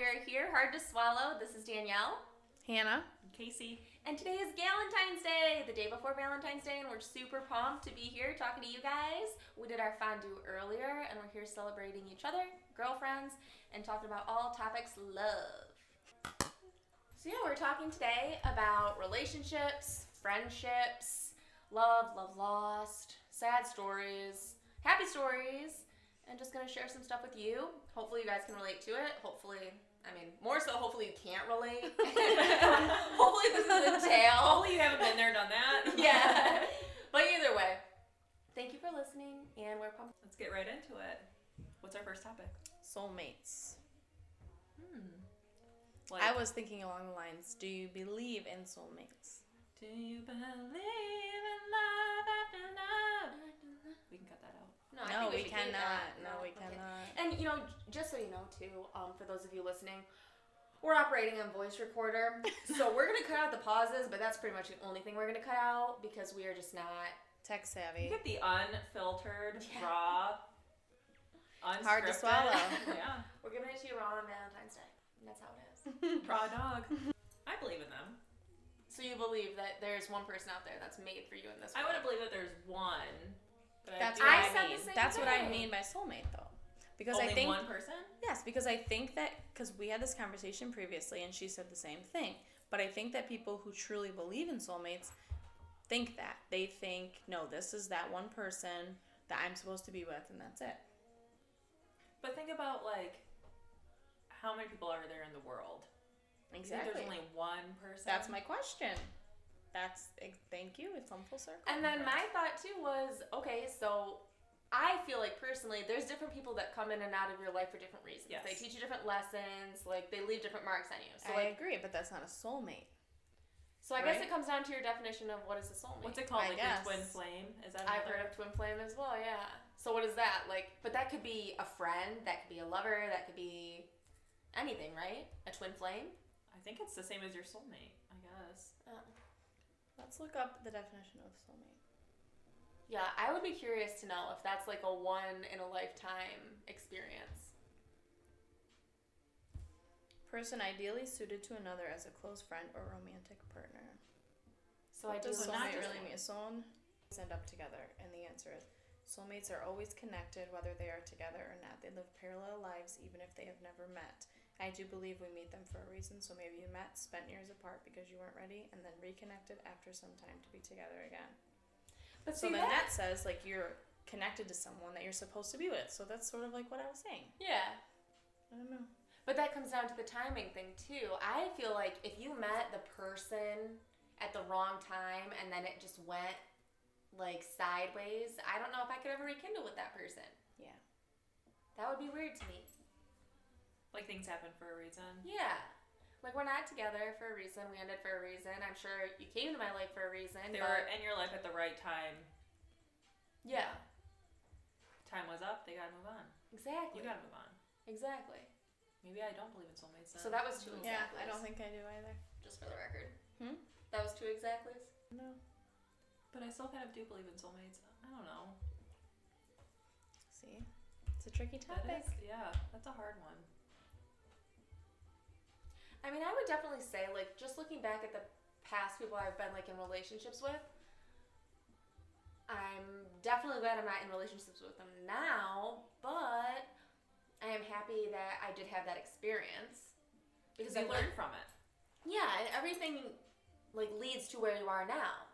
we are here, hard to swallow. This is Danielle. Hannah. Kasey. And today is Valentine's Day, the day before Valentine's Day, and we're super pumped to be here talking to you guys. We did our fondue earlier, and we're here celebrating each other, girlfriends, and talking about all topics love. So, yeah, we're talking today about relationships, friendships, love, love lost, sad stories, happy stories, and just gonna share some stuff with you. Hopefully, you guys can relate to it. Hopefully, I mean, more so, hopefully, you can't relate. hopefully, this is a tale. Hopefully you haven't been there, done that. yeah. But either way, thank you for listening, and we're pumped. Let's get right into it. What's our first topic? Soulmates. Hmm. Like, I was thinking along the lines do you believe in soulmates? Do you believe in love after love? We can cut that out. No, I no, think we, should keep cannot. that. No, we okay. cannot. And you know, just so you know too, um, for those of you listening, we're operating on voice recorder, so we're gonna cut out the pauses, but that's pretty much the only thing we're gonna cut out because we are just not. Tech You savvy. get the unfiltered, Yeah. raw, unscripted. Hard to swallow. yeah. We're giving it to you raw on Valentine's Day. And that's how it is. Raw dog. I believe in them. So you believe that there's one person out there that's made for you in this World. I world? wouldn't believe that there's one. But That's what I I, mean. That's what I mean by soulmate, though. Because only I think one person. yes, because I think that because we had this conversation previously, and she said the same thing. But I think that people who truly believe in soulmates think that they think, no, this is that one person that I'm supposed to be with, and that's it. But think about like how many people are there in the world? You think Exactly. There's only one person. That's my question. That's thank you. It's come full circle. And then my thought too was, okay, so I feel like personally, there's different people that come in and out of your life for different reasons. Yes. They teach you different lessons, like they leave different marks on you. So I like, agree, but that's not a soulmate. so I guess it comes down to your definition of what is a soulmate. What's it called? I like guess. your twin flame? Is that I've another? heard of twin flame as well, yeah. So what is that like? But that could be a friend, that could be a lover, that could be anything, right? A twin flame. I think it's the same as your soulmate. I guess. Uh, Let's look up the definition of soulmate. yeah, I would be curious to know if that's like a one in a lifetime experience. Person ideally suited to another as a close friend or romantic partner. So what I do does soulmate really mean? Soul end up together, and the answer is soulmates are always connected, whether they are together or not. They live parallel lives, even if they have never met. I do believe we meet them for a reason. So maybe you met, spent years apart because you weren't ready, and then reconnected after some time to be together again. But So see then that, that says like you're connected to someone that you're supposed to be with. So that's sort of like what I was saying. yeah. I don't know. But that comes down to the timing thing too. I feel like if you met the person at the wrong time and then it just went like sideways, I don't know if I could ever rekindle with that person. Yeah. That would be weird to me. Like things happen for a reason. Yeah. Like we're not together for a reason. We ended for a reason. I'm sure you came to my life for a reason. They but were in your life at the right time. yeah, Time was up. They gotta move on. exactly. You gotta move on. exactly. Maybe I don't believe in soulmates. Then. So that was two Yeah, exactly. I don't think I do either. Just for the record. Hmm? That was two exactlies. No. But I still kind of do believe in soulmates. I don't know. See, it's a tricky topic. is, yeah, that's a hard one. I mean, I would definitely say, like, just looking back at the past people I've been like in relationships with, I'm definitely glad I'm not in relationships with them now, but I am happy that I did have that experience Because I you learned from it. Yeah, and everything like leads to where you are now.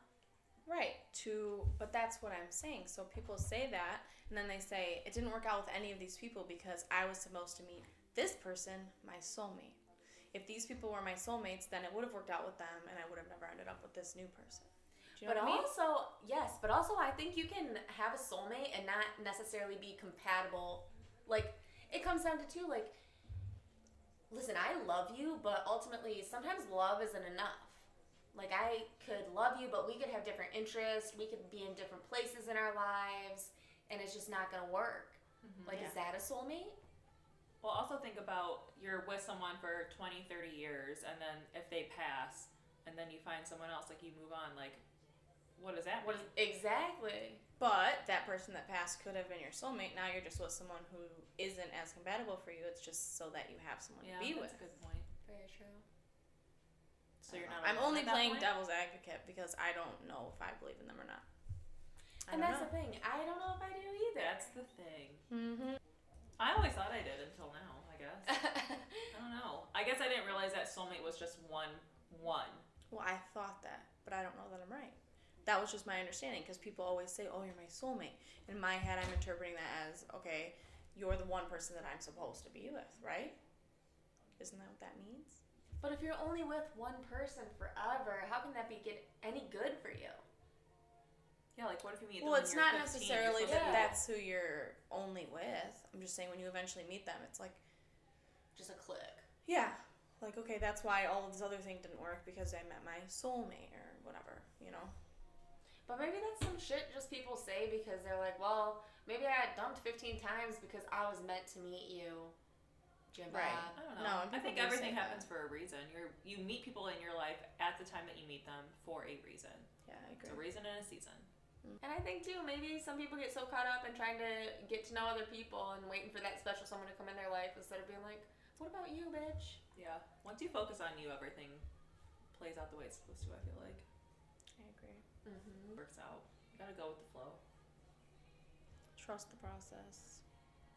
Right. To, but that's what I'm saying. So people say that, and then they say it didn't work out with any of these people because I was supposed to meet this person, my soulmate. If these people were my soulmates, then it would have worked out with them, and I would have never ended up with this new person. Do you know but what I mean? also, yes, but also I think you can have a soulmate and not necessarily be compatible. Like it comes down to two like listen, I love you, but ultimately sometimes love isn't enough. Like I could love you, but we could have different interests, we could be in different places in our lives, and it's just not to work. Mm-hmm. Like Yeah. is that a soulmate? Well, also think about you're with someone for 20, 30 years, and then if they pass, and then you find someone else, like you move on, like what does that What mean? is exactly? But that person that passed could have been your soulmate. Now you're just with someone who isn't as compatible for you. It's just so that you have someone yeah, to be that's with. a good point. Very true. So you're not. I'm only playing point? devil's advocate because I don't know if I believe in them or not. I And that's know. the thing. I don't know if I do either. That's the thing. Mm-hmm. I always thought I did until now. I guess. I don't know. I guess I didn't realize that soulmate was just one. One. Well, I thought that, but I don't know that I'm right. That was just my understanding because people always say, "Oh, you're my soulmate." In my head, I'm interpreting that as, "Okay, you're the one person that I'm supposed to be with, right?" Isn't that what that means? but if you're only with one person forever, how can that be get any good for you? Yeah, like what if you meet? Well, them when it's you're not 15, necessarily that supposed to- that's who you're only with. I'm just saying when you eventually meet them, it's like, Just a click. yeah, like okay, that's why all of this other thing didn't work because I met my soulmate or whatever, you know. But maybe that's some shit just people say because they're like, well, maybe I got dumped 15 times because I was meant to meet you. Jim Right. I don't No, know. and I think do say everything that. happens for a reason. You're you meet people in your life at the time that you meet them for a reason. Yeah, I agree. It's a reason and a season. And I think too, maybe some people get so caught up in trying to get to know other people and waiting for that special someone to come in their life instead of being like, what about you, bitch? Yeah. Once you focus on you, everything plays out the way it's supposed to. I feel like I agree. Mm-hmm. works out. You gotta go with the flow. Trust the process.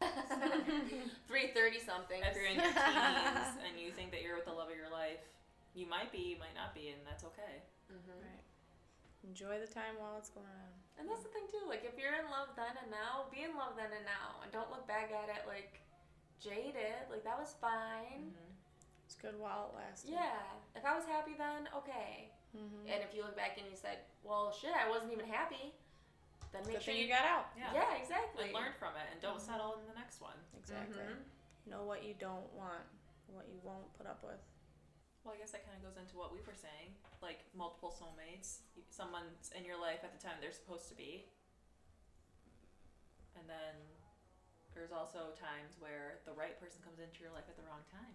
330 something. If you're in your teens and you think that you're with the love of your life, you might be, you might not be, and that's okay. hmm Right. Enjoy the time while it's going on. And that's the thing too. Like if you're in love then and now, be in love then and now, and don't look back at it like jaded. Like that was fine. Mm-hmm. It's good while it lasts. Yeah. If I was happy then, okay. Mm-hmm. And if you look back and you said, well, shit, I wasn't even happy, then make Good sure thing you got out. Yeah. Yeah, exactly. And learn from it, and don't Mhm. settle in the next one. Exactly. Mhm. Know what you don't want, what you won't put up with. Well, I guess that kind of goes into what we were saying, like multiple soulmates. You- Someone's in your life at the time they're supposed to be, and then there's also times where the right person comes into your life at the wrong time.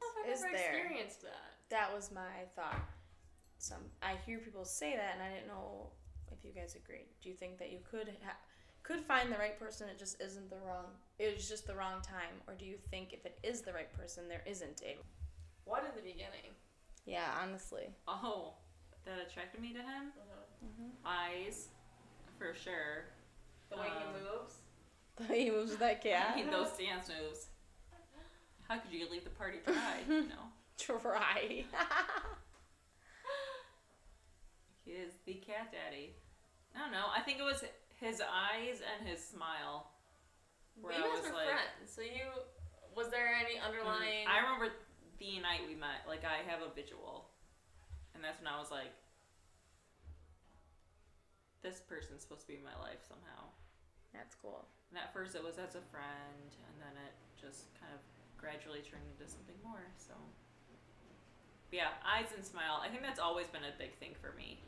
I don't know if I've Is ever there. experienced that. That was my thought. Some I hear people say that, and I didn't know if you guys agreed. Do you think that you could ha- could find the right person? It just isn't the wrong. It was just the wrong time, or do you think if it is the right person, there isn't a? What in the beginning? Yeah, honestly. Oh, that attracted me to him. Mm-hmm. Eyes, for sure. The way Um, he moves. he moves that cat. I mean, those dance moves. How could you leave the party dry? You know, Try. he is the cat daddy. I don't know. I think it was his eyes and his smile. Where you I guys was were like, friends, so you was there any mhm. underlying? I remember the night we met. Like I have a visual, and that's when I was like, "This person's supposed to be in my life somehow." That's cool. And at first it was as a friend, and then it just kind of gradually turned into something more. So, yeah, eyes and smile. I think that's always been a big thing for me,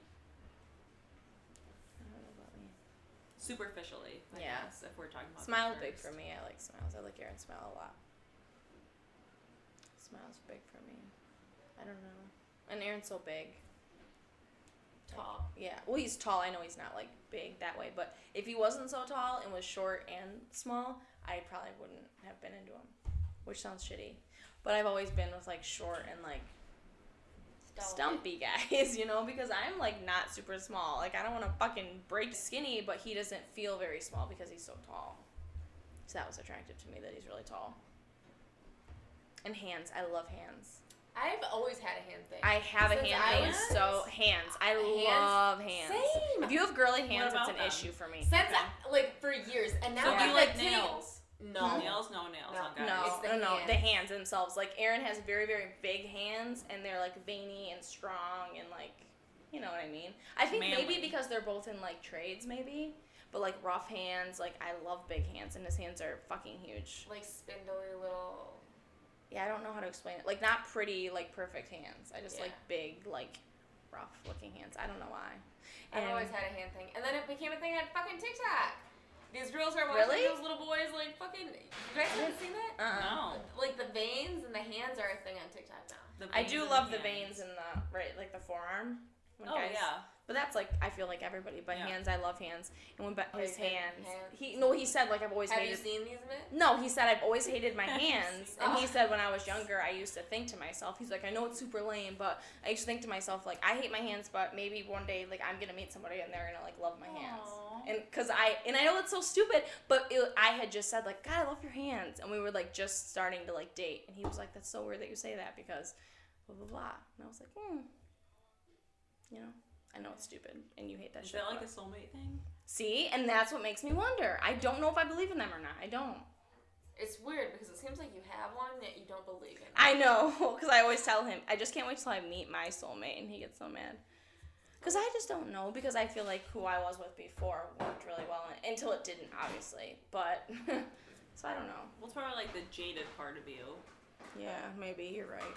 I don't know about me. Superficially. I Yeah. guess, if we're talking about Smile's big for me. I like smiles. I like Aaron's smile a lot. Smile's big for me. I don't know. And Aaron's so big. Tall. Yeah. Well, he's tall. I know he's not like big that way, but if he wasn't so tall and was short and small, I probably wouldn't have been into him. Which sounds shitty. But I've always been with like short and like stumpy guys, you know, because I'm like not super small. Like I don't want to fucking break skinny, but he doesn't feel very small because he's so tall. So that was attractive to me that he's really tall. And hands, I love hands. I've always had a hand thing. I have a hand I thing. was- So hands, I Hands? love hands. Same. If you have girly hands, it's an them? issue for me. Since Okay. I, like for years, and now So do you like like nails? No. Nails, no nails No. on guys. No, It's the no, no, the hands. hands themselves. Like Aaron has very, very big hands, and they're like veiny and strong, and like, you know what I mean. I think maybe because they're both in like trades, maybe. But like rough hands, like I love big hands, and his hands are fucking huge. Like spindly little. Yeah, I don't know how to explain it. Like not pretty, like perfect hands. I just Yeah. like big, like rough looking hands. I don't know why. I've And- always had a hand thing, and then it became a thing on fucking TikTok. These girls are watching Really? those little boys like fucking. You guys haven't seen that? Uh-uh. No. Like the veins and the hands are a thing on TikTok now. I do love the hands. veins in the right, like the forearm. when Oh guys- yeah. But that's like I feel like everybody. But Yeah. hands, I love hands. And when Oh, his hands, hands? he no, he said like I've always hated Have hated. you seen these bits? No, he said I've always hated my hands, seen- and he said when I was younger, I used to think to myself, he's like, I know it's super lame, but I used to think to myself like, I hate my hands, but maybe one day like I'm gonna meet somebody and they're gonna like love my hands, and cause I and I know it's so stupid, but it, I had just said like, God, I love your hands, and we were like just starting to like date, and he was like, That's so weird that you say that because blah blah blah, and I was like, hmm, you know. I know it's stupid, and you hate that Is shit. Is that like a soulmate thing? See, and that's what makes me wonder. I don't know if I believe in them or not. I don't. It's weird because it seems like you have one that you don't believe in. I know, because I always tell him, I just can't wait till I meet my soulmate, and he gets so mad. Because I just don't know, because I feel like who I was with before worked really well, and, until it didn't, obviously. But, so I don't know. Well, it's probably like the jaded part of you. Yeah, maybe, you're right.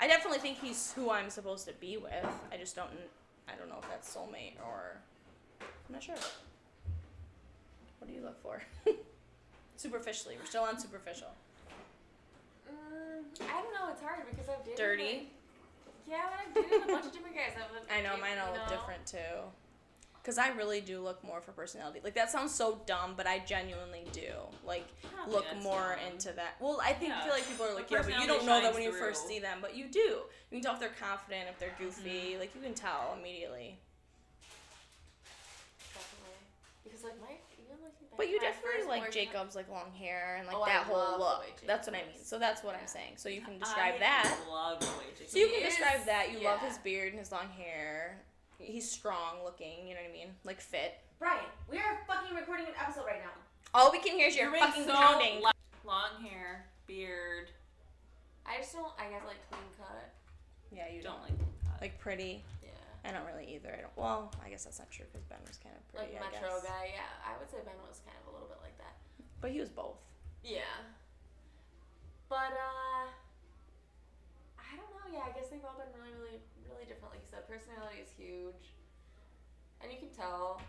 I definitely think he's who I'm supposed to be with. I just don't, I don't know if that's soulmate or, I'm not sure. What do you look for? Superficially, we're still on superficial. Mm, I don't know. It's hard because I've dated. Dirty. like- yeah, but I've dated a bunch of different guys. I've lived I know mine all look different too. Cause I really do look more for personality. Like that sounds so dumb, but I genuinely do. Like I look more dumb. into that. Well, I think Yeah. feel like people are like, yeah, but you don't know that shines when you first see them, but you do. You can tell if they're confident, if they're goofy. Mm-hmm. Like you can tell immediately. Definitely. Because like my even looking back. But you definitely like boyfriend- Jacob's like long hair and like Oh, I that whole look. That's what I mean. So that's what I'm saying. So you can describe I that. Love the way Jacob So you He can is- describe that. You love his beard and his long hair. He's strong looking. You know what I mean? Like fit. Brian, we are fucking recording an episode right now. All we can hear is You're your fucking so pounding. loud. Long hair, beard. I just don't. I guess like clean cut. Yeah, you Don't don't like that. like pretty. Yeah. I don't really either. I don't. Well, I guess that's not true because Ben was kind of Like pretty. I metro guess. guy. Yeah, I would say Ben was kind of a little bit like that. But he was both. Yeah. But uh I don't know, yeah, I guess they've all been really, really, really different. Like you said, personality is huge. And you can tell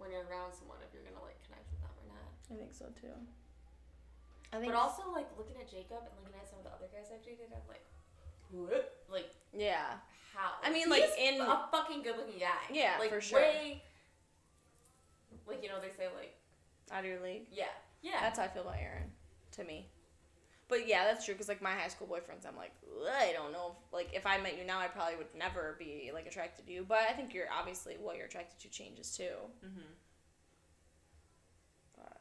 when you're around someone if you're gonna like connect with them or not. I think so too. I think. But also like looking at Jacob and looking at some of the other guys I've dated, I'm like what? Like yeah. how? I mean, He's like, in- a fucking good looking guy. Yeah, like for sure. way like you know, they say like Out of your league. yeah. Yeah. That's how I feel about Aaron. To me. But yeah, that's true because like my high school boyfriends, I'm like, I don't know. If, like if I met you now, I probably would never be like attracted to you. But I think you're obviously what you're attracted to changes too. Mm-hmm. But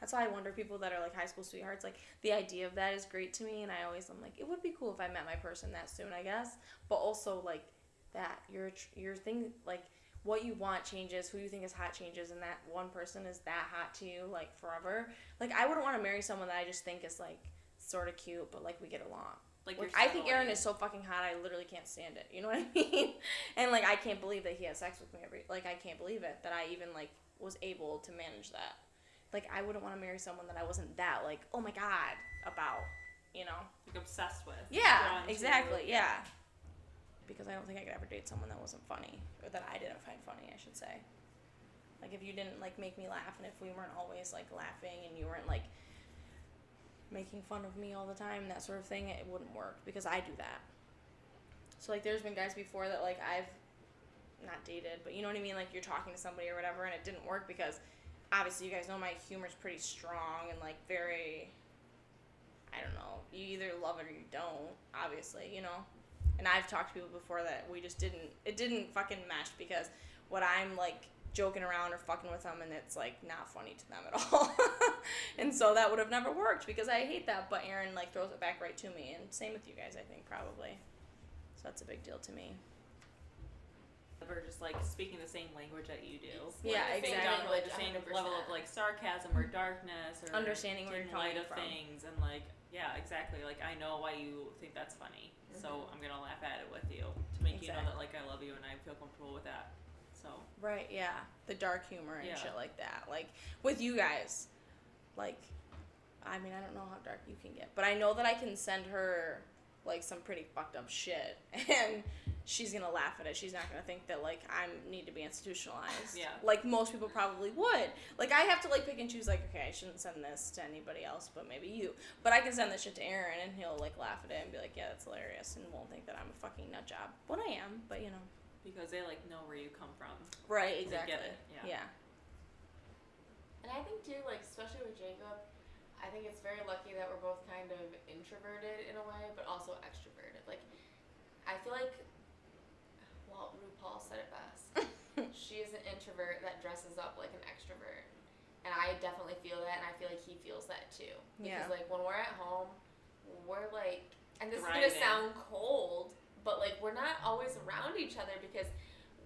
that's why I wonder people that are like high school sweethearts. Like the idea of that is great to me, and I always I'm like, it would be cool if I met my person that soon, I guess. But also like that your your thing like what you want changes, who you think is hot changes, and that one person is that hot to you like forever. Like I wouldn't want to marry someone that I just think is like sort of cute, but like we get along. Like, you're I think Aaron is so fucking hot. I literally can't stand it. You know what I mean? and like I can't believe that he has sex with me every. Like I can't believe it that I even like was able to manage that. Like I wouldn't want to marry someone that I wasn't that like oh my god about. You know? like obsessed with. Yeah, drawn to. exactly. Yeah. Because I don't think I could ever date someone that wasn't funny or that I didn't find funny. I should say. Like if you didn't like make me laugh and if we weren't always like laughing and you weren't like making fun of me all the time that sort of thing it wouldn't work because I do that. So like there's been guys before that like I've not dated, but you know what I mean like you're talking to somebody or whatever and it didn't work because obviously you guys know my humor's pretty strong and like very I don't know, you either love it or you don't, obviously, you know. And I've talked to people before that we just didn't it didn't fucking mesh because what I'm like joking around or fucking with them and it's like not funny to them at all. and so that would have never worked because I hate that, but Aaron like throws it back right to me and same with you guys I think probably. So that's a big deal to me. Or just like speaking the same language that you do. Yeah, Like the same exactly. Like the same level of like sarcasm or darkness or Understanding where you're light of from. things and like yeah, exactly. Like I know why you think that's funny, so Mhm. I'm gonna laugh at it with you to make you know that like I love you and I feel comfortable with that. So Right, yeah. The dark humor and Yeah. shit like that. Like with you guys, like I mean, I don't know how dark you can get, but I know that I can send her like some pretty fucked up shit, and she's gonna laugh at it. She's not gonna think that like I need to be institutionalized. Yeah. Like most people probably would. Like I have to like pick and choose. Like okay, I shouldn't send this to anybody else, but maybe you. But I can send this shit to Aaron, and he'll like laugh at it and be like, yeah, that's hilarious, and won't think that I'm a fucking nut job. But I am. But you know. Because they like know where you come from. Right. Exactly. get it, yeah. yeah. And I think too, like especially with Jacob, I think it's very lucky that we're both kind of introverted in a way, but also extroverted. Like, I feel like, well, RuPaul said it best. she is an introvert that dresses up like an extrovert, and I definitely feel that, and I feel like he feels that too. Because Yeah. like when we're at home, we're like, and this is gonna sound cold, but like we're not always around each other because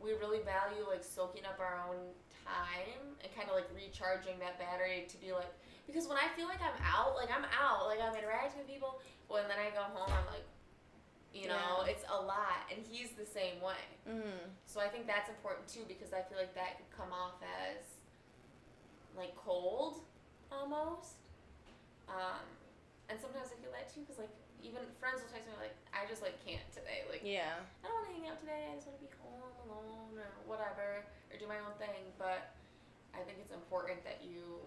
we really value like soaking up our own time and kind of like recharging that battery to be like because when I feel like I'm out, like I'm out, like I'm interacting with people, when then I go home, I'm like, you know, Yeah. it's a lot, and he's the same way. Mm. So I think that's important too because I feel like that could come off as like cold almost. Um, and sometimes I feel that too because like even friends will text me like I just like can't today. Like Yeah. I don't want to hang out today. I just want to be home alone or whatever or do my own thing. But I think it's important that you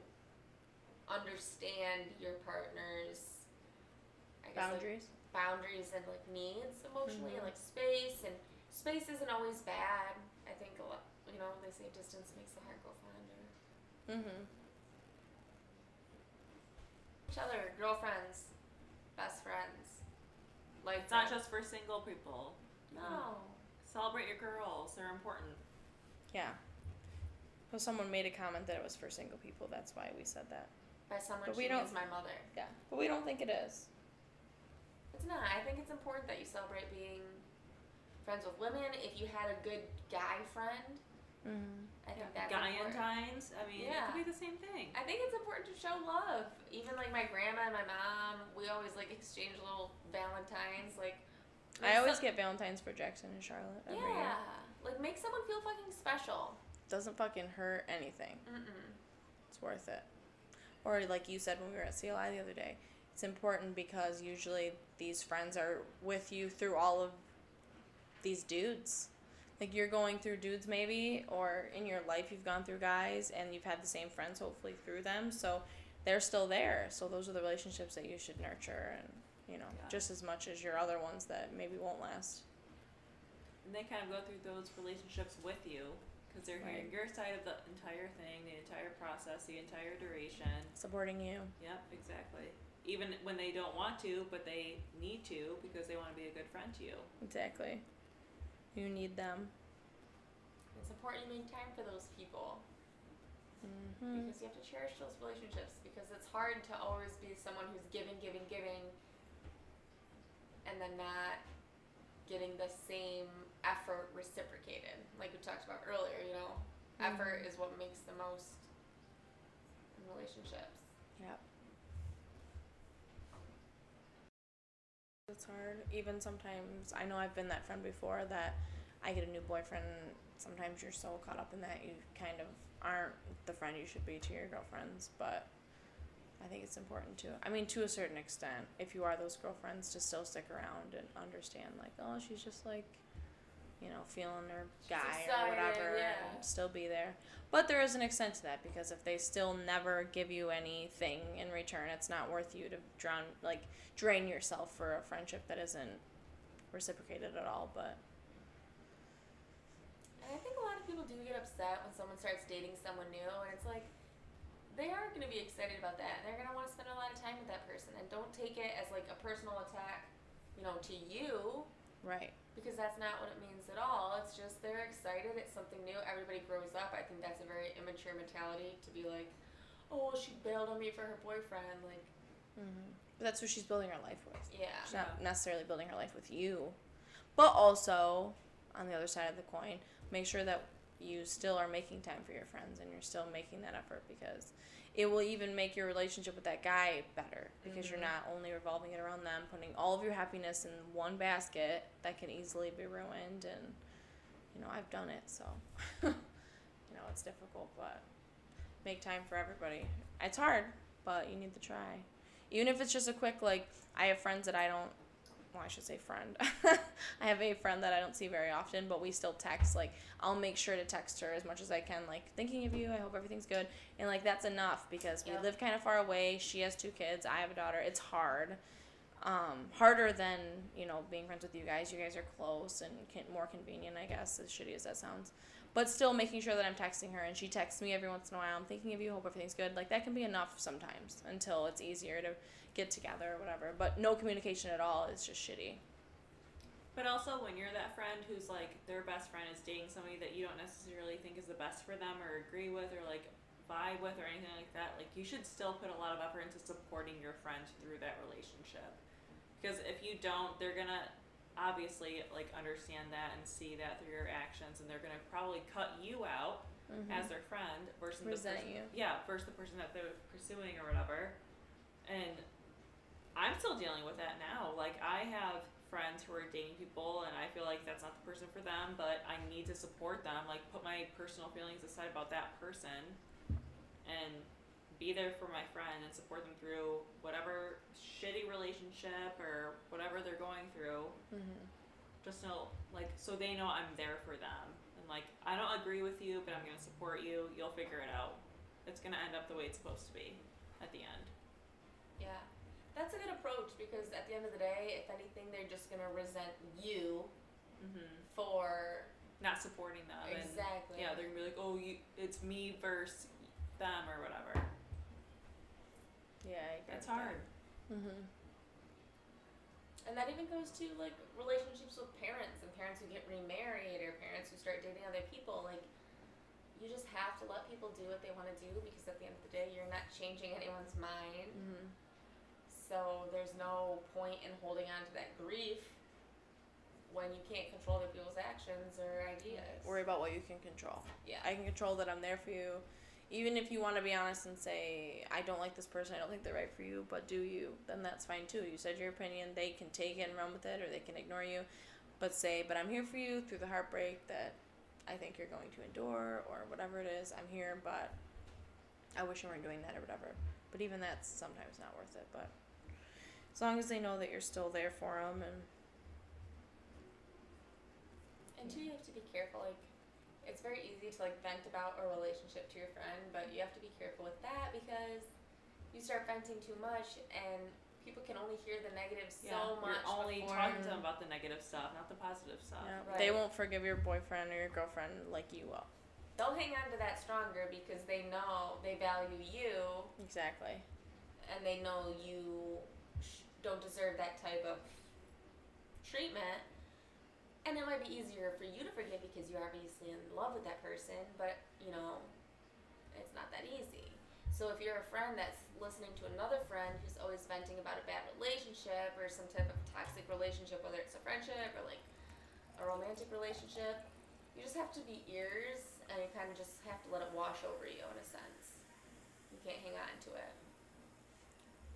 understand your partner's I guess, like, Boundaries. boundaries and like needs emotionally Mhm. and like space and space isn't always bad. I think a lot you know, they say distance makes the heart go fonder. mm-hmm. Each other, girlfriends, best friends. Like It's not just for single people. Can No. Celebrate your girls. They're important. Yeah. So someone made a comment that it was for single people. That's why we said that. By someone But we don't- my mother. Yeah. But we don't think it is. It's not. I think it's important that you celebrate being friends with women. If you had a good guy friend, Mm-hmm. I think Yeah. that's important. Galentines. I mean, it could be the same thing. I think it's important to show love. Even like my grandma and my mom, we always like exchange little valentines. Like I always some- get Valentine's for Jackson and Charlotte every yeah, year. like make someone feel fucking special. Doesn't fucking hurt anything. Mm-mm. It's worth it. Or like you said when we were at CLI the other day, it's important because usually these friends are with you through all of these dudes. Like you're going through dudes maybe, or in your life you've gone through guys and you've had the same friends hopefully through them. So they're still there. So those are the relationships that you should nurture and you know, Yeah. just as much as your other ones that maybe won't last. And they kind of go through those relationships with you because they're hearing Right. your side of the entire thing, the entire process, the entire duration. Supporting you. Yep, exactly. Even when they don't want to, but they need to because they want to be a good friend to you. Exactly. You need them. It's important you make time for those people hmm because you have to cherish those relationships because it's hard to always be someone who's giving, giving, giving, and then not getting the same effort reciprocated. Like we talked about earlier, you know, effort is what makes the most in relationships. Yep. It's hard. Even sometimes, I know I've been that friend before that I get a new boyfriend. Sometimes you're so caught up in that you kind of aren't the friend you should be to your girlfriends. But I think it's important to, I mean, to a certain extent, if you are those girlfriends, to still stick around and understand, like, oh, she's just like, you know, feeling their guy or whatever, yeah. and still be there. But there is an extent to that because if they still never give you anything in return, it's not worth you to drown like drain yourself for a friendship that isn't reciprocated at all. But And I think a lot of people do get upset when someone starts dating someone new, and it's like they are going to be excited about that, they're going to want to spend a lot of time with that person, and don't take it as like a personal attack, you know, to you, right, because that's not what it means at all. It's just they're excited. It's something new. Everybody grows up. I think that's a very immature mentality to be like, oh, she bailed on me for her boyfriend. Like, mm-hmm. but that's who she's building her life with. yeah, She's not necessarily building her life with you, but also on the other side of the coin, make sure that you still are making time for your friends and you're still making that effort because it will even make your relationship with that guy better because you're Mhm. not only revolving it around them, putting all of your happiness in one basket that can easily be ruined. And you know, I've done it, so you know it's difficult, but make time for everybody. It's hard, but you need to try. Even if it's just a quick like, I have friends that I don't well, I should say friend. I have a friend that I don't see very often, but we still text. Like, I'll make sure to text her as much as I can, like, thinking of you, I hope everything's good. And, like, that's enough because we Yep. live kind of far away. She has two kids, I have a daughter. It's hard. Um, harder than, you know, being friends with you guys. You guys are close and can, more convenient, I guess, as shitty as that sounds. But still making sure that I'm texting her and she texts me every once in a while. I'm thinking of you, hope everything's good. Like, that can be enough sometimes until it's easier to get together or whatever. But no communication at all is just shitty. But also, when you're that friend who's like their best friend is dating somebody that you don't necessarily think is the best for them or agree with or like vibe with or anything like that, like you should still put a lot of effort into supporting your friend through that relationship. Because if you don't, they're gonna obviously like understand that and see that through your actions, and they're gonna probably cut you out Mm-hmm. as their friend versus Resent the person, you. yeah versus the person that they're pursuing or whatever and i'm still dealing with that now like i have friends who are dating people and i feel like that's not the person for them but i need to support them like put my personal feelings aside about that person and be there for my friend and support them through whatever shitty relationship or whatever they're going through Mm-hmm. just know like so they know I'm there for them and like I don't agree with you but I'm gonna support you you'll figure it out it's gonna end up the way it's supposed to be at the end Yeah. That's a good approach because at the end of the day, if anything, they're just gonna resent you mm-hmm. for not supporting them and exactly. yeah they're gonna be like oh you it's me versus them or whatever Yeah, I it's hard Mm-hmm. And that even goes to like relationships with parents and parents who get remarried or parents who start dating other people. Like, you just have to let people do what they want to do because at the end of the day, you're not changing anyone's mind. Mm-hmm. So there's no point in holding on to that grief when you can't control other people's actions or ideas. Worry about what you can control. yeah. I can control that I'm there for you. Even if you want to be honest and say, I don't like this person, I don't think they're right for you, but do you, then that's fine too. You said your opinion, they can take it and run with it, or they can ignore you. But say, but I'm here for you through the heartbreak that I think you're going to endure, or whatever it is. I'm here, but I wish you weren't doing that, or whatever. But even that's sometimes not worth it. But as long as they know that you're still there for them, and And two, you have to be careful. Like, it's very easy to like vent about a relationship to your friend, but you have to be careful with that because you start venting too much, and people can only hear the negative so yeah much. you're only before- talking to them about the negative stuff not the positive stuff yeah, Right. they won't forgive your boyfriend or your girlfriend like you will. They'll hang on to that stronger because they know they value you, Exactly. and they know you sh- don't deserve that type of treatment. And it might be easier for you to forgive because you're obviously in love with that person, but you know, it's not that easy. So if you're a friend that's listening to another friend who's always venting about a bad relationship or some type of toxic relationship, whether it's a friendship or like a romantic relationship, you just have to be ears and you kind of just have to let it wash over you in a sense. You can't hang on to it.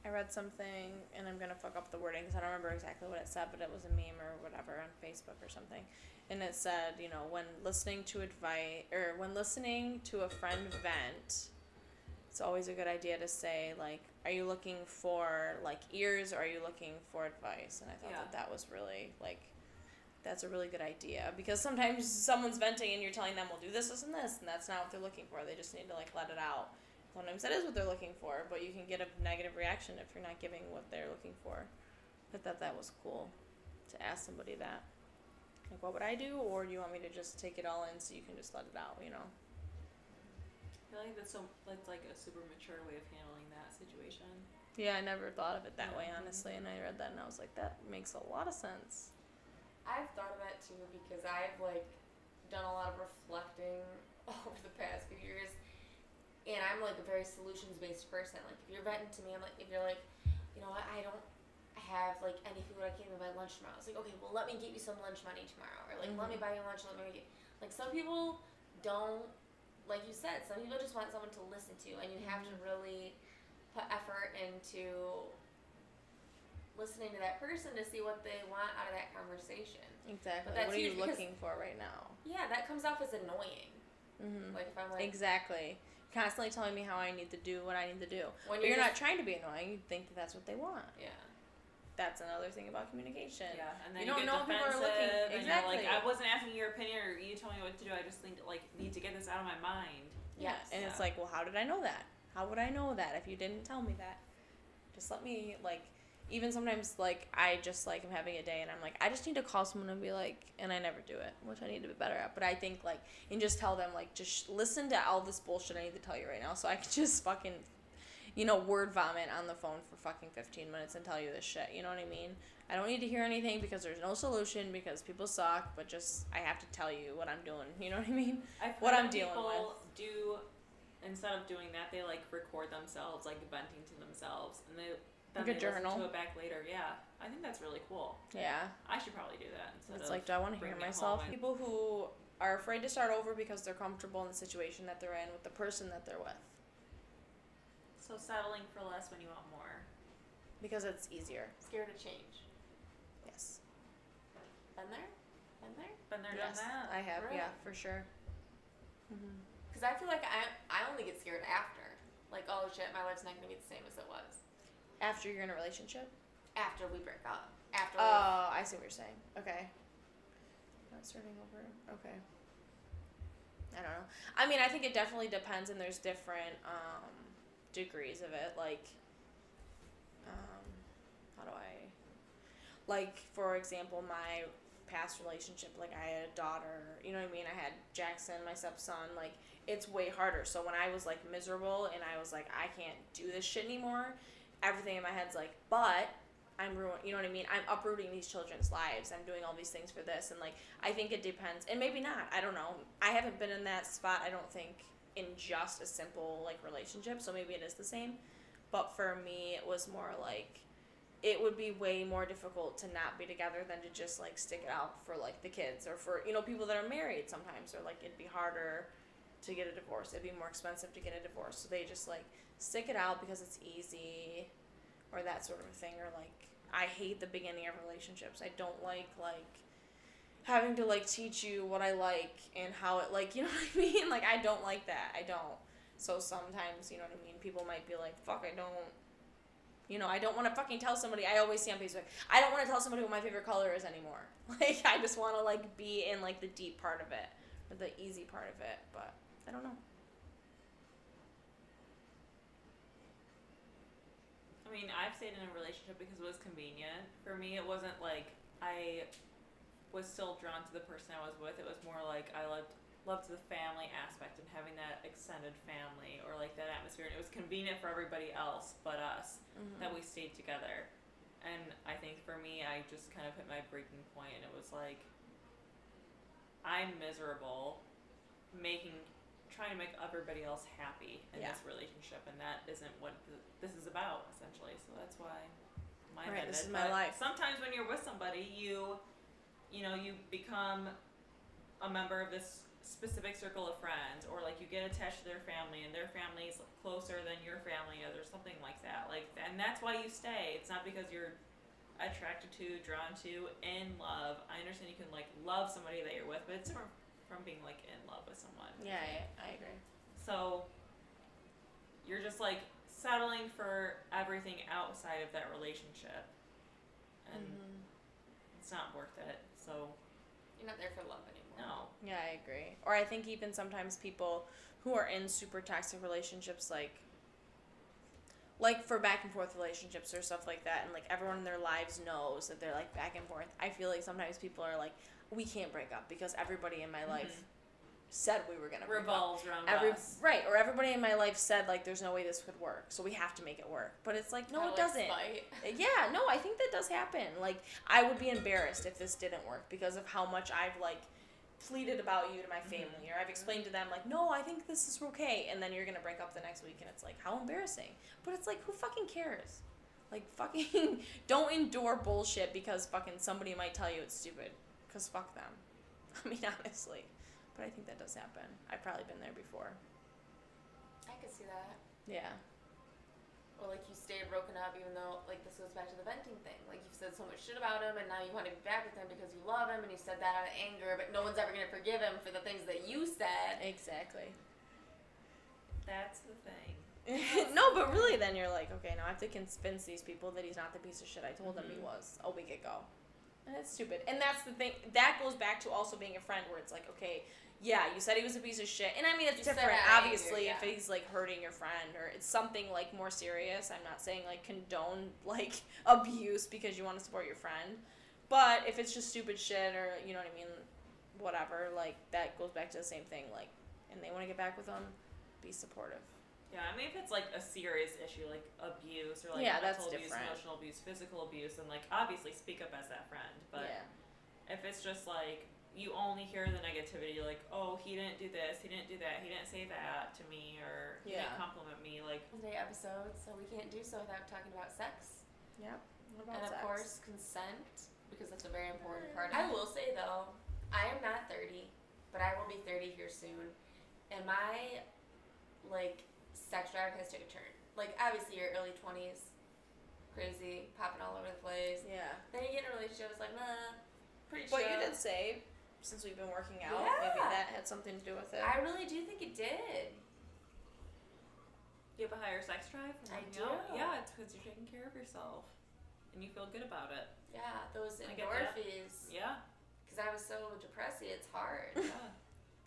I read something, and I'm gonna fuck up the wording because I don't remember exactly what it said, but it was a meme or whatever on Facebook or something, and it said, you know, when listening to advice or when listening to a friend vent, it's always a good idea to say like, are you looking for like ears or are you looking for advice? And I thought Yeah. that that was really like. That's a really good idea because sometimes someone's venting and you're telling them, "We'll do this, this, and this," and that's not what they're looking for. They just need to like let it out. Sometimes that is what they're looking for, but you can get a negative reaction if you're not giving what they're looking for. I thought that was cool to ask somebody that. Like, what would I do, or do you want me to just take it all in so you can just let it out? You know? I feel like that's so that's like a super mature way of handling that situation Yeah, I never thought of it that way, honestly. And I read that and I was like, that makes a lot of sense. I've thought of that too because I've like done a lot of reflecting over the past few years, and I'm like a very solutions based person. Like if you're venting to me, I'm like if you're like, you know what, I don't have like any food, I can't even buy lunch tomorrow. It's like okay, well let me get you some lunch money tomorrow, or like let me buy you lunch. Let me get like some people don't like you said. Some people just want someone to listen to, and you have to really put effort into listening to that person to see what they want out of that conversation. Exactly. that's What are you because- looking for right now? Yeah, that comes off as annoying. Mm-hmm. Like if I'm like Exactly. Constantly telling me how I need to do what I need to do. when But you're not trying to be annoying. You think that that's what they want. Yeah. that's another thing about communication. Yeah, and then You you, don't get know if people are defensive, looking- you're like. I wasn't asking your opinion or you telling me what to do. I just think like need to get this out of my mind. Yeah, Yes. and it's like, well, how did I know that? How would I know that if you didn't tell me that? Just let me like. Even sometimes, like I just like am having a day, and I'm like, I just need to call someone and be like, and I never do it, which I need to be better at. But I think like, and just tell them like, just listen to all this bullshit I need to tell you right now, so I can just fucking, you know, word vomit on the phone for fucking 15 minutes and tell you this shit. You know what I mean? I don't need to hear anything because there's no solution because people suck. But just I have to tell you what I'm doing. You know what I mean? I've What I'm dealing people do instead of doing that, they like record themselves like venting to themselves, and they then Like a journal? to it back later. Yeah, I think that's really cool. Yeah. I should probably do that instead It's like, do I want to hear myself? and- People who are afraid to start over because they're comfortable in the situation that they're in with the person that they're with. so settling for less when you want more. Because it's easier. Scared of change. Yes. Been there? Been there? Been there, yes. done that. I have, Really? yeah, for sure. Mm-hmm. Because I feel like I I only get scared after. Like, oh shit, my life's not gonna be the same as it was After you're in a relationship? after we break up. After. we- Oh, I see what you're saying. Okay. Not starting over. Okay. I don't know. I mean, I think it definitely depends, and there's different um, degrees of it. Like, um, how do I? Like, for example, my past relationship, like I had a daughter. You know what I mean? I had Jackson, my stepson. Like, it's way harder. So when I was like miserable and I was like, I can't do this shit anymore. Everything in my head's like, but I'm ruin. You know what I mean? I'm uprooting these children's lives. I'm doing all these things for this, and like I think it depends, and maybe not. I don't know. I haven't been in that spot. I don't think in just a simple like relationship. So maybe it is the same. But for me, it was more like it would be way more difficult to not be together than to just like stick it out for like the kids or for you know people that are married sometimes or like it'd be harder to get a divorce it'd be more expensive to get a divorce so they just like stick it out because it's easy or that sort of thing or like i hate the beginning of relationships i don't like like having to like teach you what i like and how it like you know what i mean like i don't like that i don't so sometimes you know what i mean people might be like fuck i don't you know, I don't want to fucking tell somebody. I always see on Facebook. I don't want to tell somebody what my favorite color is anymore. Like, I just want to like be in like the deep part of it, or the easy part of it. But I don't know. I mean, I've stayed in a relationship because it was convenient. For me, it wasn't like I was still drawn to the person I was with. It was more like I loved loved the family aspect and having that extended family or like that atmosphere. And it was convenient for everybody else but us Mm-hmm. that we stayed together. And I think for me, I just kind of hit my breaking point, and it was like I'm miserable, making trying to make everybody else happy in Yeah. this relationship, and that isn't what th this is about essentially. So that's why mine Right, this is my But life. Sometimes when you're with somebody, you, you know, you become a member of this specific circle of friends, or like you get attached to their family, and their family is closer than your family is, or something like that. Like, and that's why you stay. It's not because you're attracted to, drawn to, in love. I understand you can like love somebody that you're with, but it's different from being like in love with someone. Yeah, I, I agree. So you're just like settling for everything outside of that relationship, and Mm-hmm. it's not worth it. So You're not there for love anymore. no. Yeah, I agree. Or I think even sometimes people who are in super toxic relationships, like, like for back and forth relationships or stuff like that, and like everyone in their lives knows that they're like back and forth. I feel like sometimes people are like, we can't break up because everybody in my life said we were gonna break up. Revolves around Every us. right, or everybody in my life said like, there's no way this could work, so we have to make it work. But it's like, no, Out it like, doesn't. spite. Uh, yeah, no, I think that does happen. Like, I would be embarrassed if this didn't work because of how much I've like pleaded about you to my mm-hmm. family, or I've explained to them like, no, I think this is okay, and then you're gonna break up the next week, and it's like, how embarrassing. But it's like, who fucking cares? Like, fucking don't endure bullshit because fucking somebody might tell you it's stupid. Cause fuck them. I mean, honestly. But I think that does happen. I've probably been there before. I could see that. Yeah. Or like you stayed broken up even though like this goes back to the venting thing. Like you've said so much shit about him and now you want to be back with him because you love him and you said that out of anger, but no one's ever gonna forgive him for the things that you said. Exactly. That's the thing. no, but really, then you're like, okay, now I have to convince these people that he's not the piece of shit I told them he Mhm. was a week ago. It's stupid. And that's the thing. That goes back to also being a friend, where it's like, okay, yeah, you said he was a piece of shit, and I mean it's You different, obviously, if he's like hurting your friend or it's something like more serious. I'm not saying like condone like abuse because you want to support your friend, but if it's just stupid shit or you know what I mean, whatever, like that goes back to the same thing. Like, and they want to get back with them, be supportive. Yeah, I mean, if it's like a serious issue, like abuse or like Yeah, that's mental abuse, different. emotional abuse, physical abuse, then like obviously speak up as that friend. But yeah. if it's just like you only hear the negativity, like oh he didn't do this, he didn't do that, he didn't say that to me, or he Yeah. didn't compliment me, like Today episode, so we can't do so without talking about sex. Yep. What about and of sex? course consent because that's a very important mm. part. I will say though, I am not 30, but I will be 30 here soon, and my like sex drive has took a turn. Like obviously your early 20s, crazy, popping all over the place. Yeah. Then you get in a relationship, it's like nah, pretty But chill. you did say, since we've been working out, yeah. maybe that had something to do with it. I really do think it did. you have a higher sex drive. when I working out? do. Yeah, it's because you're taking care of yourself, and you feel good about it. Yeah, those I get that. endorphins. Yeah, Because I was so depressed, it's hard. yeah.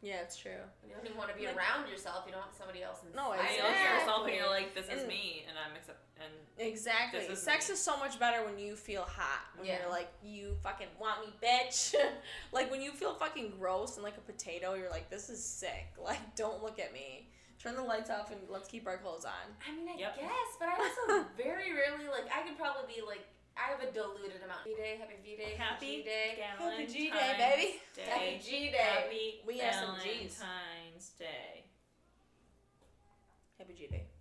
Yeah, it's true. You don't even want to be Like- around yourself. You don't want somebody else inside. No, I Exactly. look at yourself and you're like, this is And- me, and I'm accept and Exactly. This is Sex me. is so much better when you feel hot. When Yeah. you're like, you fucking want me, bitch. like when you feel fucking gross and like a potato, you're like, this is sick. Like, don't look at me. Turn the lights off and let's keep our clothes on. I mean, I Yep. guess, but I also very rarely like. I could probably be like. I have a diluted amount. V Day, happy V Day, happy G Day, Happy G Day, baby. Day. happy G Day. Happy We have some Gs. Valentine's Day. Happy G Day.